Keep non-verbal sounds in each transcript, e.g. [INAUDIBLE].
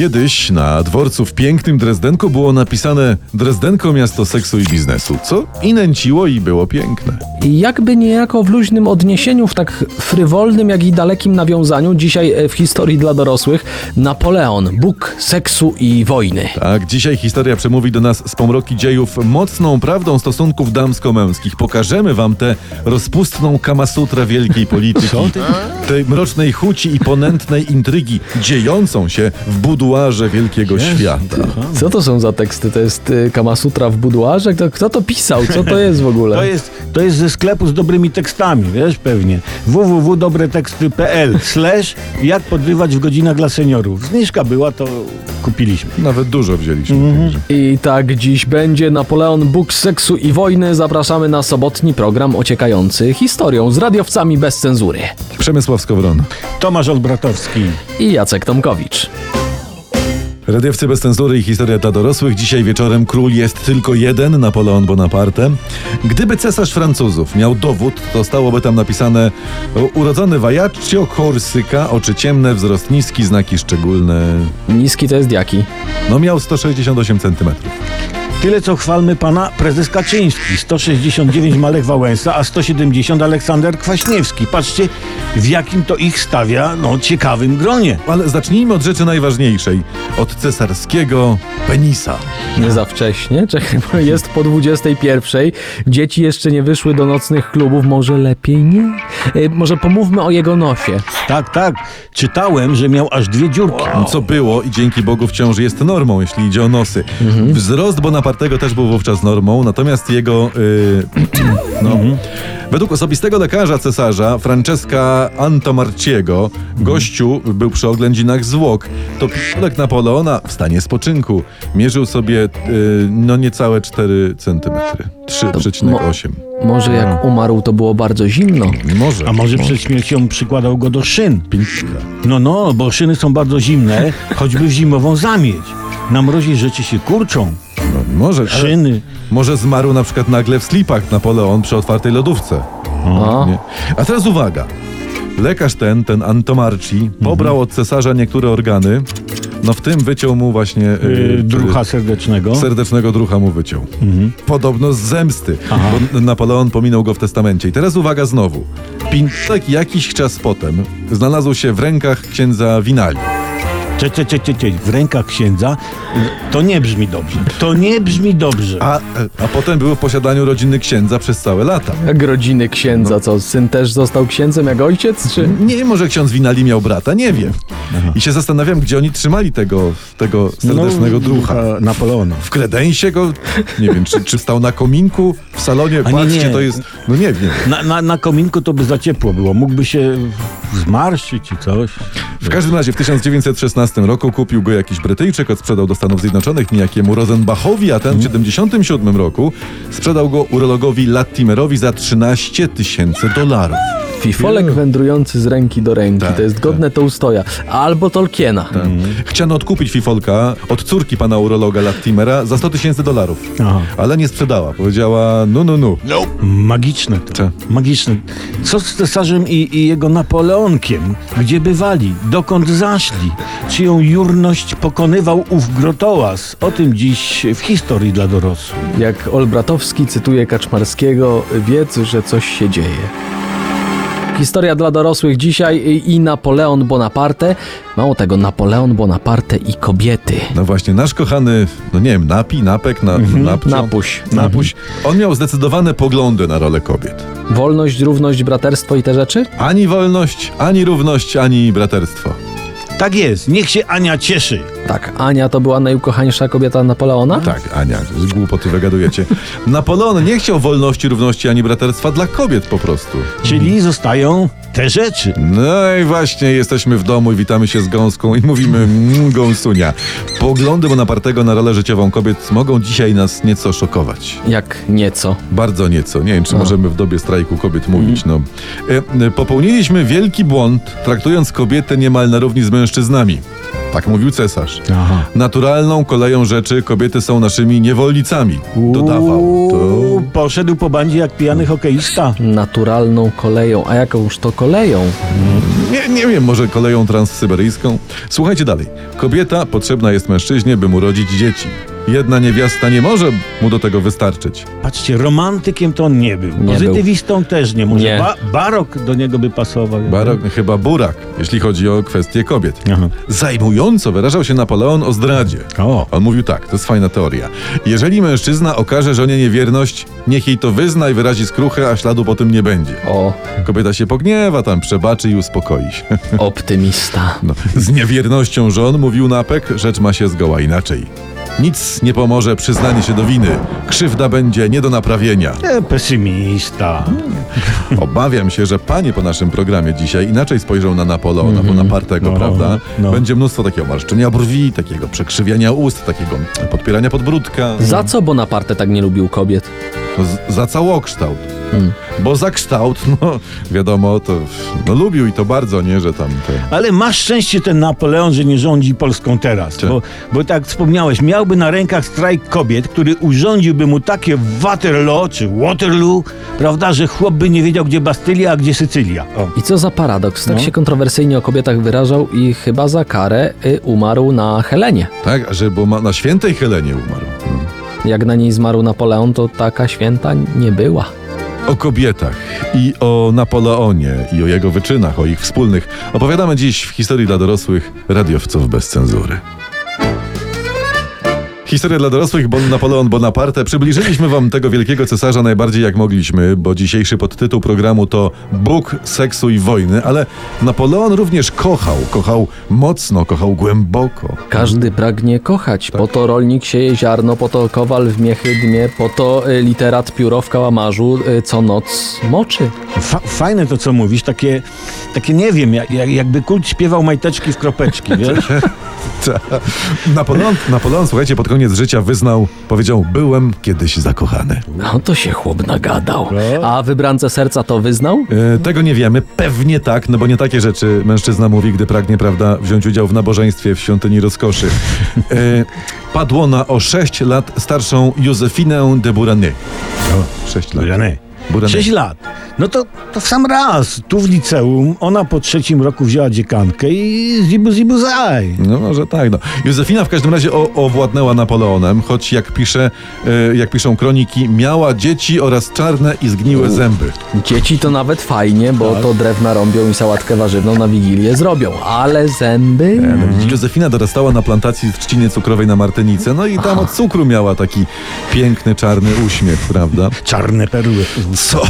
Kiedyś na dworcu w pięknym Drezdenku było napisane Drezdenko miasto seksu i biznesu, co i nęciło i było piękne. I jakby niejako w luźnym odniesieniu, w tak frywolnym, jak i dalekim nawiązaniu, dzisiaj e, w historii dla dorosłych, Napoleon, Bóg seksu i wojny. Tak, dzisiaj historia przemówi do nas z pomroki dziejów mocną prawdą stosunków damsko-męskich. Pokażemy wam tę rozpustną kamasutrę wielkiej polityki, tej mrocznej chuci i ponętnej intrygi dziejącą się w buduarze wielkiego świata. Co to są za teksty? To jest y, Kamasutra w buduarze? Kto, kto to pisał? Co to jest w ogóle? [LAUGHS] To jest, to jest ze sklepu z dobrymi tekstami, wiesz, pewnie. www.dobreteksty.pl slash jak podrywać w godzinach dla seniorów. Zniżka była, to kupiliśmy. Nawet dużo wzięliśmy. I tak dziś będzie Napoleon, Bóg seksu i wojny. Zapraszamy na sobotni program ociekający historią z radiowcami bez cenzury. Przemysław Skowron. Tomasz Olbratowski. I Jacek Tomkowicz. Radiowcy bez cenzury i historia dla dorosłych. Dzisiaj wieczorem król jest tylko jeden, Napoleon Bonaparte. Gdyby cesarz Francuzów miał dowód, to stałoby tam napisane urodzony Vajaccio, Korsyka, oczy ciemne, wzrost niski, znaki szczególne. Niski to jest jaki? No miał 168 centymetrów. Tyle co chwalmy pana prezes Kaczyński. 169 Malek Wałęsa, a 170 Aleksander Kwaśniewski. Patrzcie, w jakim to ich stawia, no, ciekawym gronie. Ale zacznijmy od rzeczy najważniejszej. Od cesarskiego penisa. Nie za wcześnie? Czekaj, bo jest po 21. Dzieci jeszcze nie wyszły do nocnych klubów. Może lepiej nie? Y, może pomówmy o jego nosie. Tak, tak. Czytałem, że miał aż dwie dziurki. Co było i dzięki Bogu wciąż jest normą, jeśli idzie o nosy. Wzrost Bonapartego też był wówczas normą, natomiast jego. y, [CLEARS THROAT] no, Według osobistego lekarza cesarza, Francesca Antomarciego, gościu był przy oględzinach zwłok. To pilot Napoleona w stanie spoczynku mierzył sobie y, no niecałe 4 centymetry. 3,8. Może jak umarł, to było bardzo zimno. Może. A może przed śmiercią przykładał go do szyn? No, no, bo szyny są bardzo zimne, choćby w zimową zamieć. Na mrozie rzeczy się kurczą. No, może. Ale Szyny. może zmarł na przykład nagle w slipach Napoleon przy otwartej lodówce. O, Nie. A teraz uwaga. Lekarz ten, ten Antomarci, pobrał od cesarza niektóre organy. No w tym wyciął mu właśnie... Yy, drucha serdecznego. Serdecznego drucha mu wyciął. Podobno z zemsty, Aha. bo Napoleon pominął go w testamencie. I teraz uwaga znowu. Pintek jakiś czas potem znalazł się w rękach księdza Winali. Cze, cze, cze, cze, cze. W rękach księdza. To nie brzmi dobrze. To nie brzmi dobrze. A, a potem był w posiadaniu rodziny księdza przez całe lata. jak rodziny księdza, co? Syn też został księdzem jak ojciec, czy... Nie, może ksiądz Winali miał brata, nie wiem. I się zastanawiam, gdzie oni trzymali tego, tego serdecznego No, drucha. drucha Napoleona. W kredensie go, nie wiem, czy, czy stał na kominku, w salonie, A nie, patrzcie, nie. to jest, no nie wiem. Na, na, na kominku to by za ciepło było. Mógłby się zmarszczyć czy coś. W każdym razie w 1916 roku kupił go jakiś Brytyjczyk, odsprzedał do Stanów Zjednoczonych niejakiemu Rosenbachowi, a ten w 1977 roku sprzedał go urologowi Latimerowi za 13 tysięcy dolarów. Fifolek wędrujący z ręki do ręki. Tak, to jest godne Tolstoja. Albo Tolkiena. Chciano odkupić Fifolka od córki pana urologa Latimera za 100 tysięcy dolarów, Aha. ale nie sprzedała. Powiedziała, no, no, no. Magiczne to. Co? Magiczne. Co z cesarzem i, i jego Napoleonkiem? Gdzie bywali? Dokąd zaszli? Czyją jurność pokonywał ów grotołaz? O tym dziś w historii dla dorosłych. Jak Olbratowski cytuje Kaczmarskiego, wiedz, że coś się dzieje. Historia dla dorosłych dzisiaj i- Napoleon Bonaparte. Mało tego, Napoleon Bonaparte i kobiety. No właśnie, nasz kochany, no nie wiem, napi, napek, na, napcio, Napuś. napuś. On miał zdecydowane poglądy na rolę kobiet. Wolność, równość, braterstwo i te rzeczy? Ani wolność, ani równość, ani braterstwo. Tak jest. Niech się Ania cieszy. Tak, Ania to była najukochańsza kobieta Napoleona? Tak, Ania, głupoty wygadujecie. Napoleon nie chciał wolności, równości, ani braterstwa dla kobiet po prostu. Czyli zostają te rzeczy. No i właśnie jesteśmy w domu i witamy się z gąską i mówimy mmm, gąsunia. Poglądy Bonapartego na rolę życiową kobiet mogą dzisiaj nas nieco szokować. Jak nieco. Bardzo nieco. Nie wiem, czy możemy w dobie strajku kobiet mówić. No. E, e, popełniliśmy wielki błąd, traktując kobietę niemal na równi z mężczyznami. Tak mówił cesarz. Aha. Naturalną koleją rzeczy kobiety są naszymi niewolnicami. Dodawał. To... Uuu, Poszedł po bandzie jak pijany hokeista. Naturalną koleją. A jakąż to koleją? Nie, nie wiem, może koleją transsyberyjską? Słuchajcie dalej. Kobieta potrzebna jest mężczyźnie, by mu rodzić dzieci. Jedna niewiasta nie może mu do tego wystarczyć. Patrzcie, romantykiem to on nie był. Nie Pozytywistą też nie. Może Nie. Ba barok do niego by pasował. Barok, chyba burak, jeśli chodzi o kwestie kobiet. Aha. Zajmująco wyrażał się Napoleon o zdradzie. O. On mówił tak, to jest fajna teoria. Jeżeli mężczyzna okaże żonie niewierność, niech jej to wyzna i wyrazi skruchę, a śladu po tym nie będzie. O, Kobieta się pogniewa, tam przebaczy i uspokoi się. optymista. No. Z niewiernością żon, mówił Napek, rzecz ma się zgoła inaczej. Nic nie pomoże przyznanie się do winy. Krzywda będzie nie do naprawienia. E, pesymista. [LAUGHS] Obawiam się, że panie po naszym programie dzisiaj inaczej spojrzą na Napoleona Bonapartego, No, prawda? no. Będzie mnóstwo takiego marszczenia brwi, takiego przekrzywiania ust, takiego podpierania podbródka. Za co Bonaparte tak nie lubił kobiet? No, za całokształt. Hmm. Bo za kształt, [LAUGHS] no wiadomo, to no, lubił i to bardzo, nie, że tam te... Ale masz szczęście ten Napoleon, że nie rządzi Polską teraz. Czy- Bo, bo tak wspomniałeś, miałby na rękach strajk kobiet, który urządziłby mu takie Waterloo czy Waterloo, prawda, że chłop by nie wiedział, gdzie Bastylia, a gdzie Sycylia. O. I co za paradoks. Tak No. się kontrowersyjnie o kobietach wyrażał i chyba za karę y, umarł na Helenie. Tak, że bo ma, na świętej Helenie umarł. Jak na niej zmarł Napoleon, to taka święta nie była. O kobietach i o Napoleonie i o jego wyczynach, o ich wspólnych opowiadamy dziś w historii dla dorosłych radiowców bez cenzury. Historia dla dorosłych, bon Napoleon Bonaparte. Przybliżyliśmy wam tego wielkiego cesarza najbardziej jak mogliśmy, bo dzisiejszy podtytuł programu to Bóg seksu i wojny, ale Napoleon również kochał, kochał mocno, kochał głęboko. Każdy pragnie kochać. Po to rolnik sieje ziarno, po to kowal w miechy dmie, po to y, literat pióro w kałamarzu y, co noc moczy. Fa fajne to, co mówisz, takie, takie nie wiem, jak, jak, jakby kult śpiewał majteczki w kropeczki, [LAUGHS] wiesz? Napoleon, Napoleon, słuchajcie, pod koniec życia wyznał, powiedział, byłem kiedyś zakochany. No to się chłop nagadał. A wybrance serca to wyznał? E, tego nie wiemy, pewnie tak, no bo nie takie rzeczy mężczyzna mówi, gdy pragnie, prawda, wziąć udział w nabożeństwie w świątyni rozkoszy. E, padło na o 6 lat starszą Józefinę de. O, 6 lat. Burany. Bourannais. 6 lat. No to, to w sam raz. Tu w liceum ona po trzecim roku wzięła dziekankę i zibu zibu zaj. No może tak, no. Józefina w każdym razie o, owładnęła Napoleonem, choć jak pisze, e, jak piszą kroniki, miała dzieci oraz czarne i zgniłe zęby. Dzieci to nawet fajnie, bo to drewna rąbią i sałatkę warzywną na Wigilię zrobią. Ale zęby? Józefina dorastała na plantacji w trzcinie cukrowej na Martynice, no i tam od cukru miała taki piękny, czarny uśmiech, prawda? Czarne perły. Co,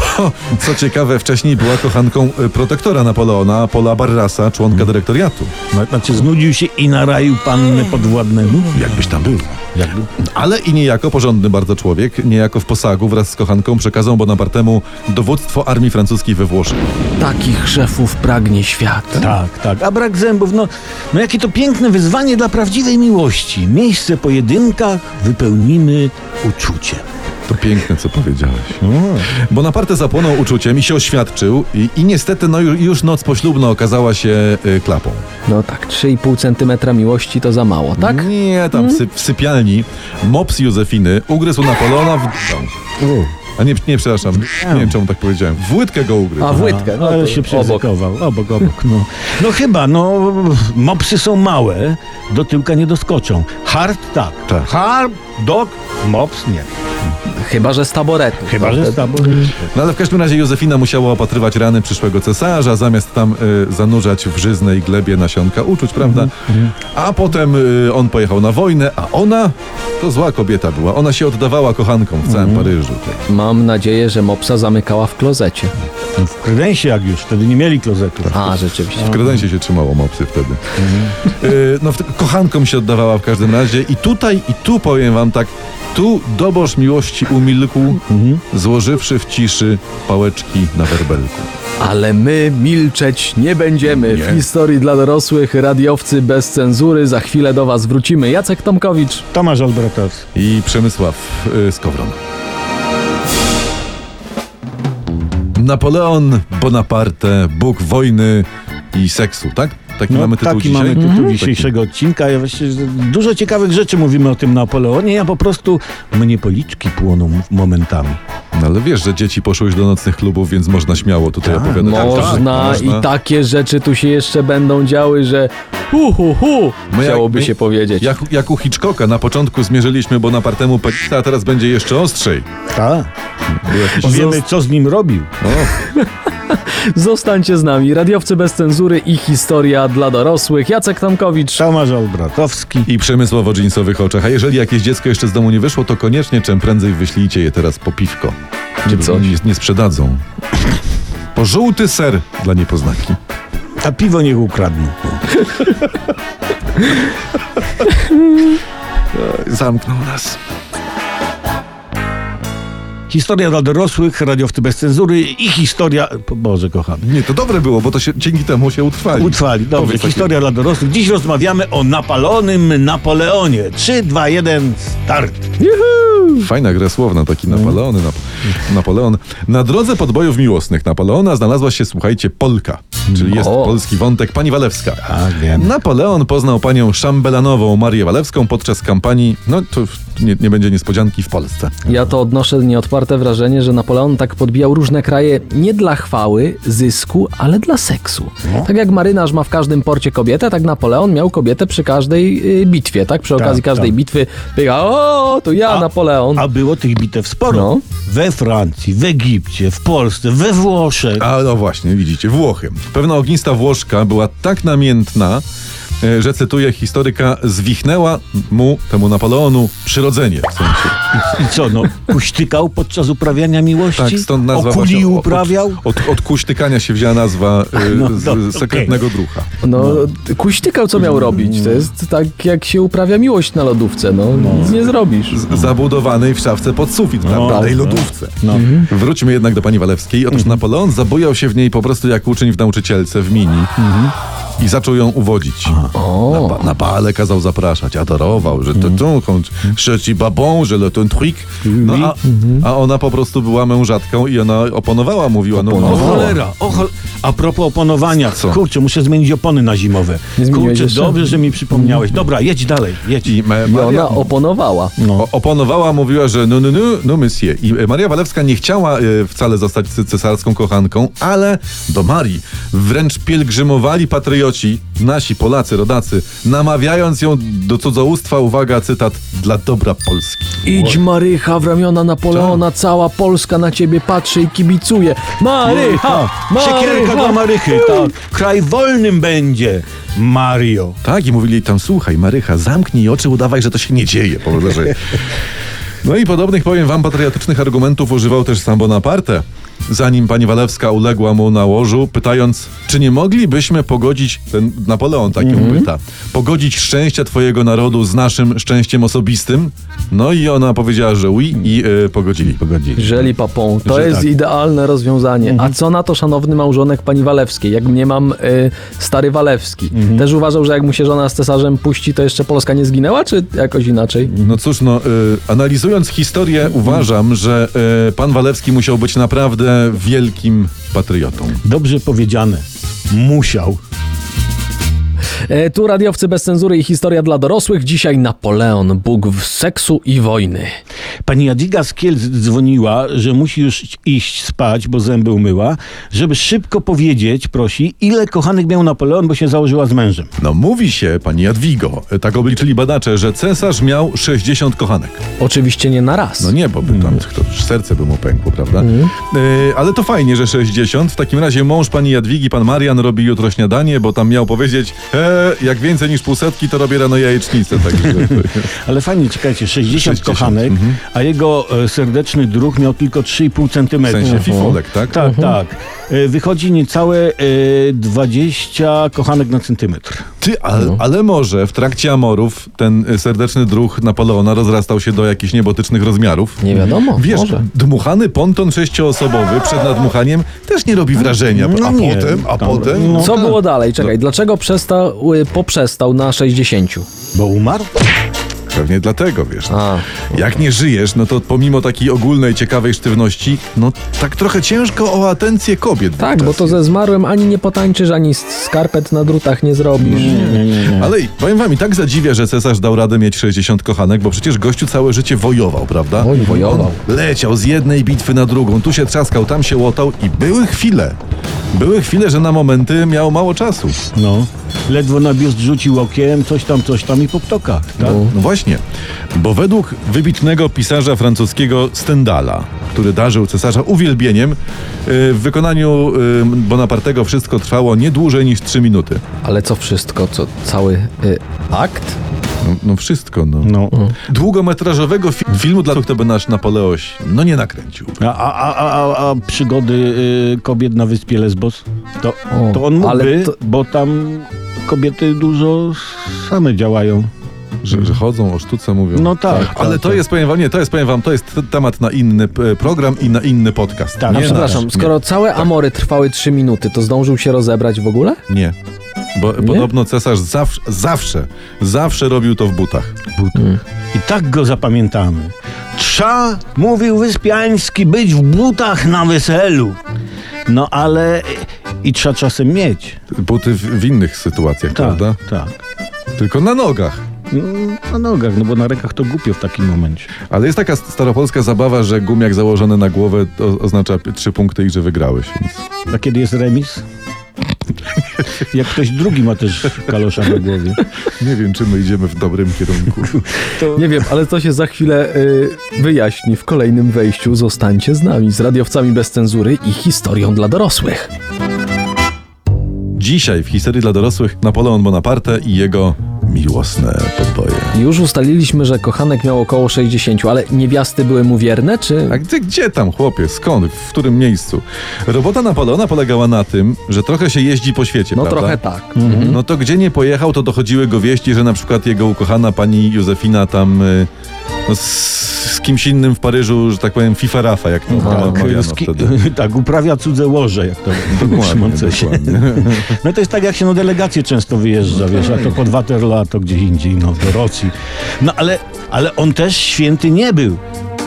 co ciekawe, wcześniej była kochanką y, protektora Napoleona, Paula Barrasa, członka dyrektoriatu. Znaczy znudził się i naraił pannę podwładnemu. Jakbyś tam był. Jakby. Ale i niejako porządny bardzo człowiek, niejako w posagu wraz z kochanką przekazał Bonapartemu dowództwo armii francuskiej we Włoszech. Takich szefów pragnie świat. Tak, tak. A brak zębów, no, no jakie to piękne wyzwanie dla prawdziwej miłości. Miejsce pojedynkach wypełnimy uczuciem. To piękne, co powiedziałeś. Bonaparte zapłonął uczuciem i się oświadczył i, i niestety no, ju- już noc poślubna okazała się y, klapą. No tak, 3,5 centymetra miłości to za mało, tak? Nie, tam w, sy- w sypialni mops Józefiny ugryzł Napoleona w... A nie, nie, przepraszam, nie wiem czemu tak powiedziałem. W łydkę go ugryzł. A w łydkę, no Ale to się obok. przeryzykował. Obok, obok. No. no chyba, no mopsy są małe, do tyłka nie doskoczą. Hard tak. Tak. Hard, dog, mops nie. Chyba, że z taboretu. Chyba, że z tobą. No ale w każdym razie Józefina musiała opatrywać rany przyszłego cesarza, zamiast tam y, zanurzać w żyznej glebie nasionka uczuć, prawda? A potem y, on pojechał na wojnę, a ona to zła kobieta była. Ona się oddawała kochankom w całym Paryżu. Tak. Mam nadzieję, że mopsa zamykała w klozecie. W kredensie jak już, wtedy nie mieli klozetu. A, rzeczywiście. W kredensie się trzymało mopsy wtedy. Y, no w- kochankom się oddawała w każdym razie i tutaj, i tu powiem wam tak, tu doboż miłości umilkł, złożywszy w ciszy pałeczki na werbelku. Ale my milczeć nie będziemy. Nie. W historii dla dorosłych radiowcy bez cenzury. Za chwilę do Was wrócimy. Jacek Tomkowicz. Tomasz Olbratowski. i Przemysław y, Skowron. Napoleon Bonaparte, Bóg wojny i seksu, tak? Taki No, mamy tytuł taki dzisiaj? mamy tytuł Mhm. dzisiejszego odcinka. Ja właściwie, że dużo ciekawych rzeczy mówimy o tym Napoleonie. Ja po prostu mnie policzki płoną momentami. No, ale wiesz, że dzieci poszły już do nocnych klubów, więc można śmiało tutaj Tak, opowiadać. Można tak, i takie rzeczy tu się jeszcze będą działy, że hu hu hu, My jak- chciałoby my- się powiedzieć. Jak, jak u Hitchcocka, na początku zmierzyliśmy Bonapartemu penisa, a teraz będzie jeszcze ostrzej. Tak. Powiemy, co z nim robił. O, [LAUGHS] [LAUGHS] Zostańcie z nami. Radiowcy bez cenzury i historia dla dorosłych. Jacek Tomkowicz. Tomasz Olbratowski. I przemysł o dżinsowych oczach. A jeżeli jakieś dziecko jeszcze z domu nie wyszło, to koniecznie czym prędzej wyślijcie je teraz po piwko. Czy coś. Nie, nie sprzedadzą. Po żółty ser dla niepoznaki. A piwo niech ukradną. [LAUGHS] Zamknął nas. Historia dla dorosłych, radiowcy bez cenzury i historia... Boże kochany. Nie, to dobre było, bo to się, dzięki temu się utrwali. Utrwali. Dobrze, Powiedz historia dla dorosłych. Dziś rozmawiamy o napalonym Napoleonie. 3, 2, 1, start. Fajna gra słowna, taki Napoleon, nap Napoleon. Na drodze podbojów miłosnych Napoleona znalazła się, słuchajcie, Polka. Czyli jest O. polski wątek, pani Walewska. Tak, wiem. Napoleon poznał panią szambelanową Marię Walewską podczas kampanii, no to nie, nie będzie niespodzianki, w Polsce. Ja to odnoszę wrażenie, że Napoleon tak podbijał różne kraje nie dla chwały, zysku, ale dla seksu. No. Tak jak marynarz ma w każdym porcie kobietę, tak Napoleon miał kobietę przy każdej y, bitwie, tak? Przy Tak, okazji każdej tak. bitwy biega, o, to ja, A- Napoleon. A było tych bitew sporo. No. We Francji, w Egipcie, w Polsce, we Włoszech. A no właśnie, widzicie, Włochy. Pewna ognista Włoszka była tak namiętna, że cytuję historyka, zwichnęła mu, temu Napoleonu, przyrodzenie. W sensie. I co, no, kuśtykał podczas uprawiania miłości? Tak, stąd nazwa Okuli właśnie. uprawiał? Od, od, od kuśtykania się wzięła nazwa e, [LAUGHS] no, z, no, sekretnego drucha. No, kuśtykał co miał robić. To jest tak, jak się uprawia miłość na lodówce. No, nic nie zrobisz. Z, zabudowanej w szafce pod sufit, prawda? tak, tej no. lodówce. No. Wróćmy jednak do pani Walewskiej. Otóż Napoleon zabujał się w niej po prostu jak uczeń w nauczycielce w mini. I zaczął ją uwodzić. O. Na, ba- na bale kazał zapraszać, adorował, że to tu, że ci babon, że le ton truc. No, a, a ona po prostu była mężatką i ona oponowała, mówiła, no, O no cholera, o chol... A propos oponowania, Co? kurczę, muszę zmienić opony na zimowe. Nie zmieniłeś Kurczę, jeszcze? dobrze, że mi przypomniałeś. Dobra, jedź dalej, jedź. I Ma- I Maria, ona oponowała. No. o, oponowała, mówiła, że no, no, no, no, monsieur. I e, Maria Walewska nie chciała e, wcale zostać cy- cesarską kochanką, ale do Marii wręcz pielgrzymowali patrioci, nasi Polacy, rodacy, namawiając ją do cudzołóstwa, uwaga, cytat, dla dobra Polski. Idź Marycha w ramiona Napoleona, cała Polska na ciebie patrzy i kibicuje. Marycha! Siekierka dla Marycha! Marychy, tak. Kraj wolnym będzie, Mario. Tak, i mówili tam, słuchaj, Marycha, zamknij oczy, udawaj, że to się nie dzieje. Powiem, że... [LAUGHS] No i podobnych, powiem wam, patriotycznych argumentów używał też sam Bonaparte. Zanim pani Walewska uległa mu na łożu, pytając, czy nie moglibyśmy pogodzić, ten Napoleon tak ją pyta, pogodzić szczęścia twojego narodu z naszym szczęściem osobistym? No i ona powiedziała, że oui i y, pogodzili. Pogodzili. Żeli papon. To Że jest tak. idealne rozwiązanie. A co na to szanowny małżonek pani Walewskiej? Jak mnie mam y, stary Walewski. Też uważał, że jak mu się żona z cesarzem puści, to jeszcze Polska nie zginęła, czy jakoś inaczej? No cóż, no, y, analizując historię, uważam, że y, pan Walewski musiał być naprawdę wielkim patriotą. Dobrze powiedziane. Musiał. E, tu radiowcy bez cenzury i historia dla dorosłych. Dzisiaj Napoleon, Bóg w seksu i wojny. Pani Jadwiga z Kielc dzwoniła, że musi już iść spać, bo zęby umyła, żeby szybko powiedzieć, prosi, ile kochanych miał Napoleon, bo się założyła z mężem. No mówi się, pani Jadwigo, y, tak obliczyli badacze, że cesarz miał 60 kochanek. Oczywiście nie na raz. No nie, bo by tam to serce by mu pękło, prawda? Y, ale to fajnie, że 60. W takim razie mąż pani Jadwigi, pan Marian, robi jutro śniadanie, bo tam miał powiedzieć, e, jak więcej niż półsetki, to robię rano jajecznicę. Także, [LAUGHS] Ale fajnie, czekajcie, 60, 60, kochanek, a jego e, serdeczny druh miał tylko 3,5 w centymetra. sensie fifolek, tak? Tak, tak. E, Wychodzi niecałe e, 20 kochanek na centymetr. Ty, ale, ale może w trakcie amorów ten y, serdeczny druh Napoleona rozrastał się do jakichś niebotycznych rozmiarów. Nie wiadomo, Wiesz, może. dmuchany ponton sześcioosobowy przed nadmuchaniem też nie robi wrażenia. No A nie, potem, a tam- potem... no Co tak. było dalej? Czekaj, dlaczego przestał, y, poprzestał na 60? Bo umarł? Pewnie dlatego, wiesz. A, Jak nie żyjesz, no to pomimo takiej ogólnej, ciekawej sztywności, no tak trochę ciężko o atencję kobiet. tak, bo to ze zmarłym ani nie potańczysz, ani z- skarpet na drutach nie zrobisz. Nie, nie, nie. Ale i powiem wam, i tak zadziwia, że cesarz dał radę mieć 60 kochanek, bo przecież gościu całe życie wojował, prawda? Oj, wojował. On leciał z jednej bitwy na drugą, tu się trzaskał, tam się łotał i były chwile. Były chwile, że na momenty miał mało czasu. No. Ledwo na biust rzucił okiem, coś tam, coś tam i po ptokach. Tak? No właśnie, bo według wybitnego pisarza francuskiego Stendala, który darzył cesarza uwielbieniem, y, w wykonaniu y, Bonapartego wszystko trwało nie dłużej niż 3 minuty. Ale co wszystko, co cały y, akt? No, no wszystko, no. No. Długometrażowego fi- filmu dla kto by nasz Napoleoś no nie nakręcił. A, a, a, a, a przygody y, kobiet na wyspie Lesbos? To, O, to on mógłby, ale to- bo tam kobiety dużo same działają. Że, że chodzą o sztuce, mówią. No tak. Ale tak, to tak. jest, powiem wam, nie, to jest, powiem wam, to jest temat na inny program i na inny podcast. Tak, nie Przepraszam, nasz, skoro całe amory trwały 3 minuty, to zdążył się rozebrać w ogóle? Nie. nie. Bo podobno cesarz zawsze, zawsze, zawsze robił to w butach. I tak go zapamiętamy. Trza, mówił Wyspiański, być w butach na weselu. No ale i trzeba czasem mieć. Buty w, w innych sytuacjach, Tak, prawda? tak. Tylko na nogach. Mm, Na nogach, no bo na rękach to głupio w takim momencie. Ale jest taka staropolska zabawa, że gumiak założony na głowę to oznacza trzy punkty i że wygrałeś. Więc... A kiedy jest remis? Jak ktoś drugi ma też kalosza na głowie. Nie wiem, czy my idziemy w dobrym kierunku. Nie wiem, ale to się za chwilę y, wyjaśni w kolejnym wejściu. Zostańcie z nami, z radiowcami bez cenzury i historią dla dorosłych. Dzisiaj w historii dla dorosłych Napoleon Bonaparte i jego miłosne podboje. Już ustaliliśmy, że kochanek miał około 60, ale niewiasty były mu wierne, czy... A gdzie, gdzie tam, chłopie? Skąd? W którym miejscu? Robota Napoleona polegała na tym, że trochę się jeździ po świecie, No prawda? trochę tak. No to gdzie nie pojechał, to dochodziły go wieści, że na przykład jego ukochana pani Józefina tam y, no, kimś innym w Paryżu, że tak powiem, FIFA Rafa, jak to Tak, mawiano ski- wtedy. [LAUGHS] tak, uprawia cudze łoże, jak to [LAUGHS] Dokładnie, Cesie. dokładnie. [LAUGHS] No to jest tak, jak się na delegacje często wyjeżdża, wiesz, a to pod Waterloo, a to gdzie indziej, no do Rosji. No ale, ale on też święty nie był.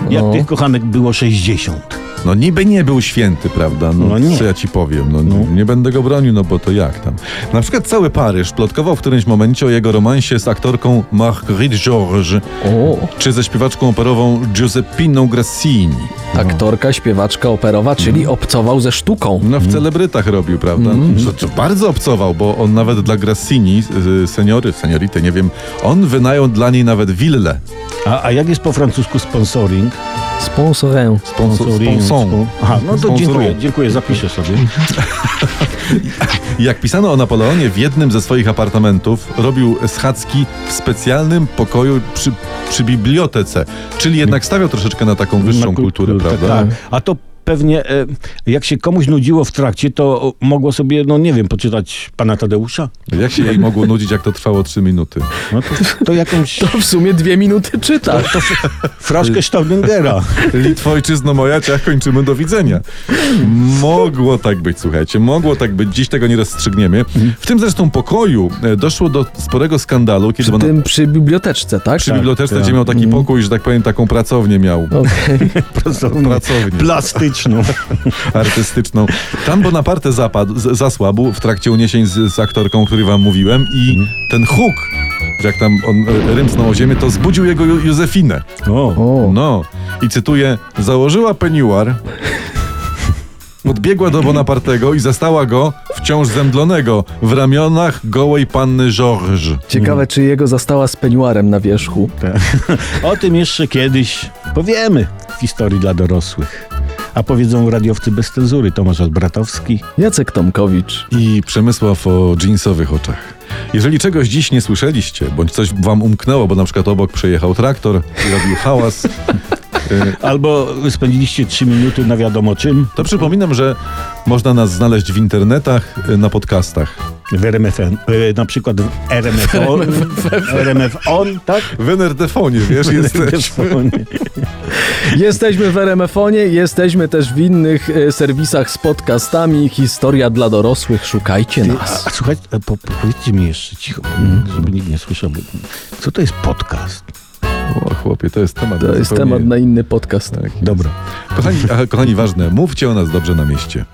Jak No. tych kochanek było 60. No niby nie był święty, prawda? No, No nie. co ja ci powiem? No, No. Nie będę go bronił, no bo to jak tam? Na przykład cały Paryż plotkował w którymś momencie o jego romansie z aktorką Marguerite Georges, O, czy ze śpiewaczką operową Giuseppiną Grassini. aktorka, śpiewaczka operowa, czyli obcował ze sztuką. No w celebrytach robił, prawda? To, to bardzo obcował, bo on nawet dla Grassini, y, seniory, seniority, nie wiem, on wynajął dla niej nawet willę. A, a jak jest po francusku sponsoring? Sponsorem. Sponsor, sponsor. Aha, no to dziękuję, dziękuję, zapiszę sobie. [LAUGHS] Jak pisano o Napoleonie, w jednym ze swoich apartamentów robił schadzki w specjalnym pokoju przy, przy bibliotece, czyli jednak stawiał troszeczkę na taką wyższą Na kulturę, kulturę, prawda? Tak. A to pewnie, e, jak się komuś nudziło w trakcie, to mogło sobie, no nie wiem, poczytać pana Tadeusza? Jak się jej mogło nudzić, jak to trwało trzy minuty? No to, to jakąś To w sumie dwie minuty czyta. fraszkę Staudingera. Litwojczyzno moja, ciach kończymy do widzenia. Mogło tak być, słuchajcie, mogło tak być. Dziś tego nie rozstrzygniemy. W tym zresztą pokoju e, doszło do sporego skandalu, kiedy Przy ona- tym przy biblioteczce, tak? przy Tak, bibliotece, tak. gdzie miał taki pokój, że tak powiem, taką pracownię miał. Okej. [LAUGHS] Pracownię. Plastyczną. [LAUGHS] artystyczną. Tam Bonaparte zapadł, z, zasłabł w trakcie uniesień z, z aktorką, o której wam mówiłem i ten huk, że jak tam on e, rymsnął o ziemię, to zbudził jego Józefinę. O. O, No. I cytuję, założyła peniuar, podbiegła do Bonapartego i zastała go wciąż zemdlonego w ramionach gołej panny Georges. ciekawe, czy jego zastała z peniuarem na wierzchu. [LAUGHS] O tym jeszcze kiedyś powiemy w historii dla dorosłych. A powiedzą radiowcy bez cenzury Tomasz Albratowski. Jacek Tomkowicz. I Przemysław o jeansowych oczach. Jeżeli czegoś dziś nie słyszeliście, bądź coś wam umknęło, bo na przykład obok przejechał traktor i robił hałas, [LAUGHS] y, Albo spędziliście trzy minuty na wiadomo czym to przypominam, że można nas znaleźć w internetach, y, na podcastach. W RMFN, e, na przykład w RMF on, [LAUGHS] RMF on, tak? W NRD-fonie, wiesz, jesteśmy. Jesteśmy w RMF-onie, jesteśmy też w innych e, serwisach z podcastami. Historia dla dorosłych, szukajcie A, nas. a słuchajcie, e, po, po, powiedzcie mi jeszcze cicho, żeby nikt nie słyszał. Co to jest podcast? chłopie, to jest temat. To jest zupełnie- temat na inny podcast. Tak. Dobra. Kochani, a, kochani, ważne, mówcie o nas dobrze na mieście.